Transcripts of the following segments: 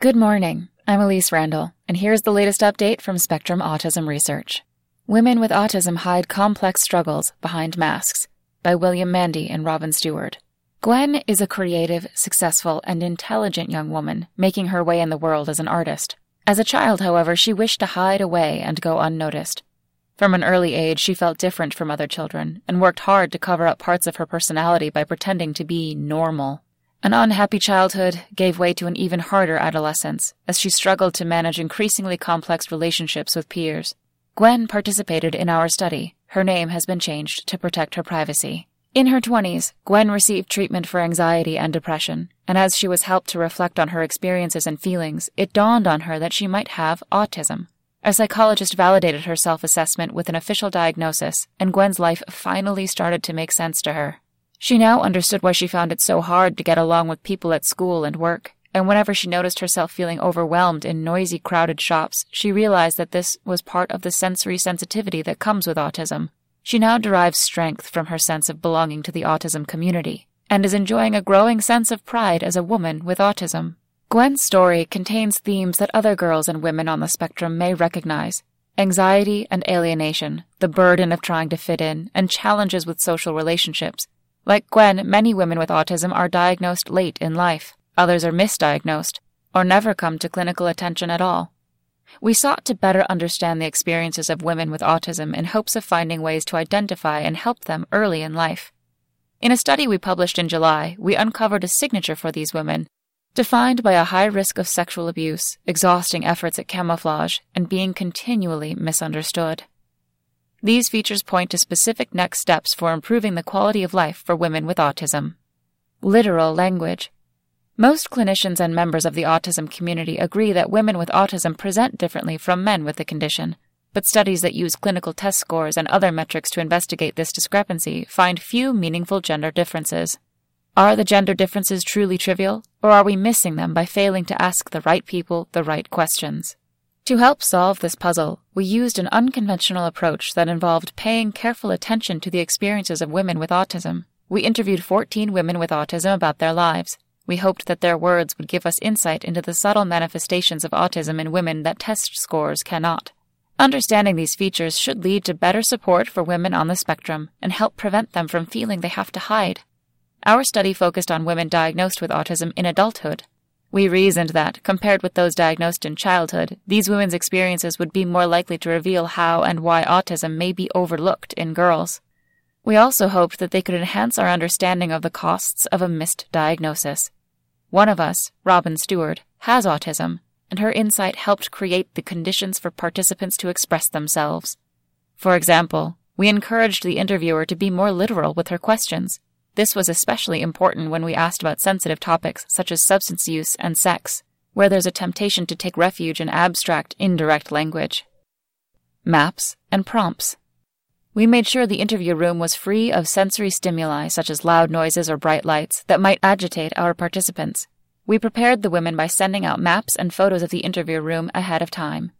Good morning. I'm Elise Randall, and here's the latest update from Spectrum Autism Research. Women with Autism Hide Complex Struggles Behind Masks by William Mandy and Robyn Steward. Gwen is a creative, successful, and intelligent young woman, making her way in the world as an artist. As a child, however, she wished to hide away and go unnoticed. From an early age, she felt different from other children and worked hard to cover up parts of her personality by pretending to be normal. An unhappy childhood gave way to an even harder adolescence as she struggled to manage increasingly complex relationships with peers. Gwen participated in our study. Her name has been changed to protect her privacy. In her 20s, Gwen received treatment for anxiety and depression, and as she was helped to reflect on her experiences and feelings, it dawned on her that she might have autism. A psychologist validated her self assessment with an official diagnosis, and Gwen's life finally started to make sense to her. She now understood why she found it so hard to get along with people at school and work, and whenever she noticed herself feeling overwhelmed in noisy, crowded shops, she realized that this was part of the sensory sensitivity that comes with autism. She now derives strength from her sense of belonging to the autism community, and is enjoying a growing sense of pride as a woman with autism. Gwen's story contains themes that other girls and women on the spectrum may recognize anxiety and alienation, the burden of trying to fit in, and challenges with social relationships. Like Gwen, many women with autism are diagnosed late in life. Others are misdiagnosed, or never come to clinical attention at all. We sought to better understand the experiences of women with autism in hopes of finding ways to identify and help them early in life. In a study we published in July, we uncovered a signature for these women, defined by a high risk of sexual abuse, exhausting efforts at camouflage, and being continually misunderstood. These features point to specific next steps for improving the quality of life for women with autism. Literal language. Most clinicians and members of the autism community agree that women with autism present differently from men with the condition, but studies that use clinical test scores and other metrics to investigate this discrepancy find few meaningful gender differences. Are the gender differences truly trivial, or are we missing them by failing to ask the right people the right questions? To help solve this puzzle, we used an unconventional approach that involved paying careful attention to the experiences of women with autism. We interviewed 14 women with autism about their lives. We hoped that their words would give us insight into the subtle manifestations of autism in women that test scores cannot. Understanding these features should lead to better support for women on the spectrum and help prevent them from feeling they have to hide. Our study focused on women diagnosed with autism in adulthood, we reasoned that, compared with those diagnosed in childhood, these women's experiences would be more likely to reveal how and why autism may be overlooked in girls. We also hoped that they could enhance our understanding of the costs of a missed diagnosis. One of us, Robyn Steward, has autism, and her insight helped create the conditions for participants to express themselves. For example, we encouraged the interviewer to be more literal with her questions this was especially important when we asked about sensitive topics such as substance use and sex, where there's a temptation to take refuge in abstract, indirect language. Maps and prompts. We made sure the interview room was free of sensory stimuli such as loud noises or bright lights that might agitate our participants. We prepared the women by sending out maps and photos of the interview room ahead of time.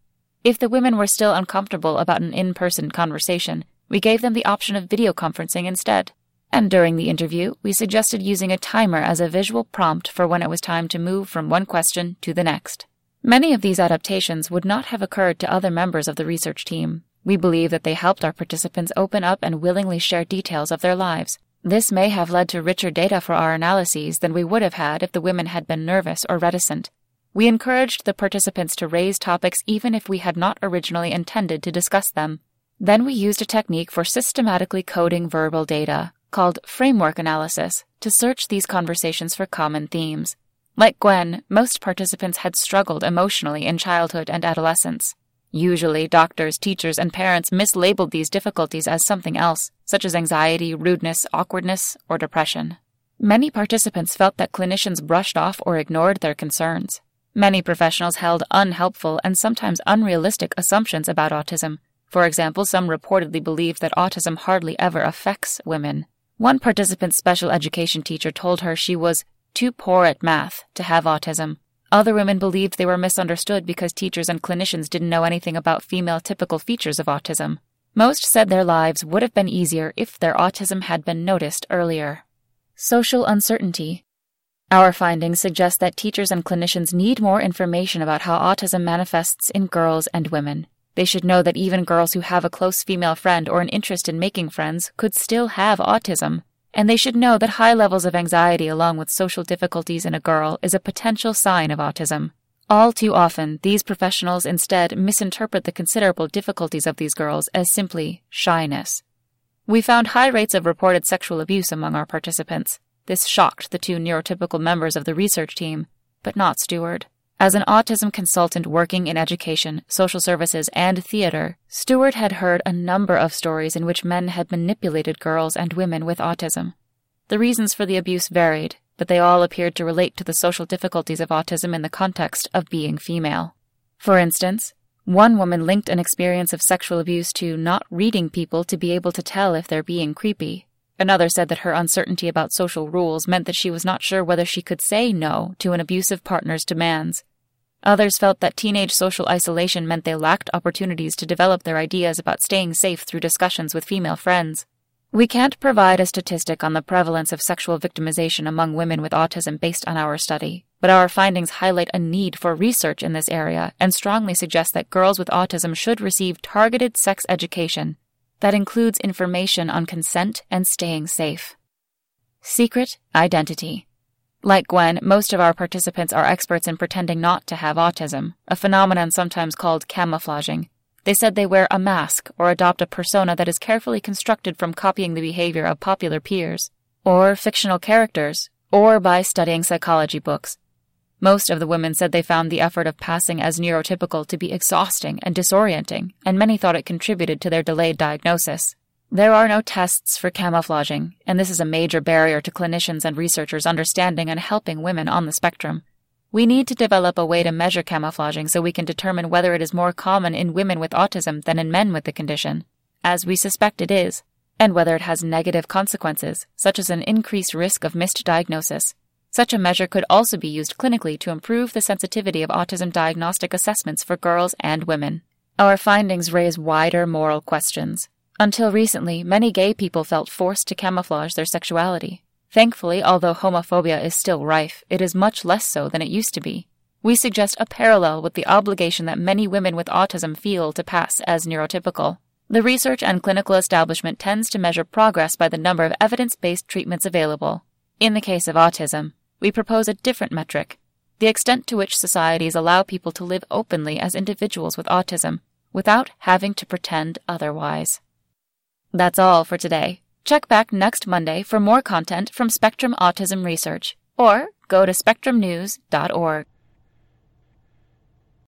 If the women were still uncomfortable about an in person conversation, we gave them the option of video conferencing instead and during the interview, we suggested using a timer as a visual prompt for when it was time to move from one question to the next. Many of these adaptations would not have occurred to other members of the research team. We believe that they helped our participants open up and willingly share details of their lives. This may have led to richer data for our analyses than we would have had if the women had been nervous or reticent. We encouraged the participants to raise topics even if we had not originally intended to discuss them. Then we used a technique for systematically coding verbal data, called framework analysis to search these conversations for common themes. Like Gwen, most participants had struggled emotionally in childhood and adolescence. Usually, doctors, teachers, and parents mislabeled these difficulties as something else, such as anxiety, rudeness, awkwardness, or depression. Many participants felt that clinicians brushed off or ignored their concerns. Many professionals held unhelpful and sometimes unrealistic assumptions about autism. For example, some reportedly believed that autism hardly ever affects women. One participant's special education teacher told her she was too poor at math to have autism. Other women believed they were misunderstood because teachers and clinicians didn't know anything about female typical features of autism. Most said their lives would have been easier if their autism had been noticed earlier. Social uncertainty. Our findings suggest that teachers and clinicians need more information about how autism manifests in girls and women. They should know that even girls who have a close female friend or an interest in making friends could still have autism. And they should know that high levels of anxiety along with social difficulties in a girl is a potential sign of autism. All too often, these professionals instead misinterpret the considerable difficulties of these girls as simply shyness. We found high rates of reported sexual abuse among our participants. This shocked the two neurotypical members of the research team, but not Steward. As an autism consultant working in education, social services, and theater, Steward had heard a number of stories in which men had manipulated girls and women with autism. The reasons for the abuse varied, but they all appeared to relate to the social difficulties of autism in the context of being female. For instance, one woman linked an experience of sexual abuse to not reading people to be able to tell if they're being creepy. Another said that her uncertainty about social rules meant that she was not sure whether she could say no to an abusive partner's demands. Others felt that teenage social isolation meant they lacked opportunities to develop their ideas about staying safe through discussions with female friends. We can't provide a statistic on the prevalence of sexual victimization among women with autism based on our study, but our findings highlight a need for research in this area and strongly suggest that girls with autism should receive targeted sex education that includes information on consent and staying safe. Secret identity. Like Gwen, most of our participants are experts in pretending not to have autism, a phenomenon sometimes called camouflaging. They said they wear a mask or adopt a persona that is carefully constructed from copying the behavior of popular peers, or fictional characters, or by studying psychology books. Most of the women said they found the effort of passing as neurotypical to be exhausting and disorienting, and many thought it contributed to their delayed diagnosis. There are no tests for camouflaging, and this is a major barrier to clinicians and researchers understanding and helping women on the spectrum. We need to develop a way to measure camouflaging so we can determine whether it is more common in women with autism than in men with the condition, as we suspect it is, and whether it has negative consequences, such as an increased risk of missed diagnosis. Such a measure could also be used clinically to improve the sensitivity of autism diagnostic assessments for girls and women. Our findings raise wider moral questions. Until recently, many gay people felt forced to camouflage their sexuality. Thankfully, although homophobia is still rife, it is much less so than it used to be. We suggest a parallel with the obligation that many women with autism feel to pass as neurotypical. The research and clinical establishment tends to measure progress by the number of evidence based treatments available. In the case of autism, we propose a different metric the extent to which societies allow people to live openly as individuals with autism without having to pretend otherwise. That's all for today. Check back next Monday for more content from Spectrum Autism Research, or go to spectrumnews.org.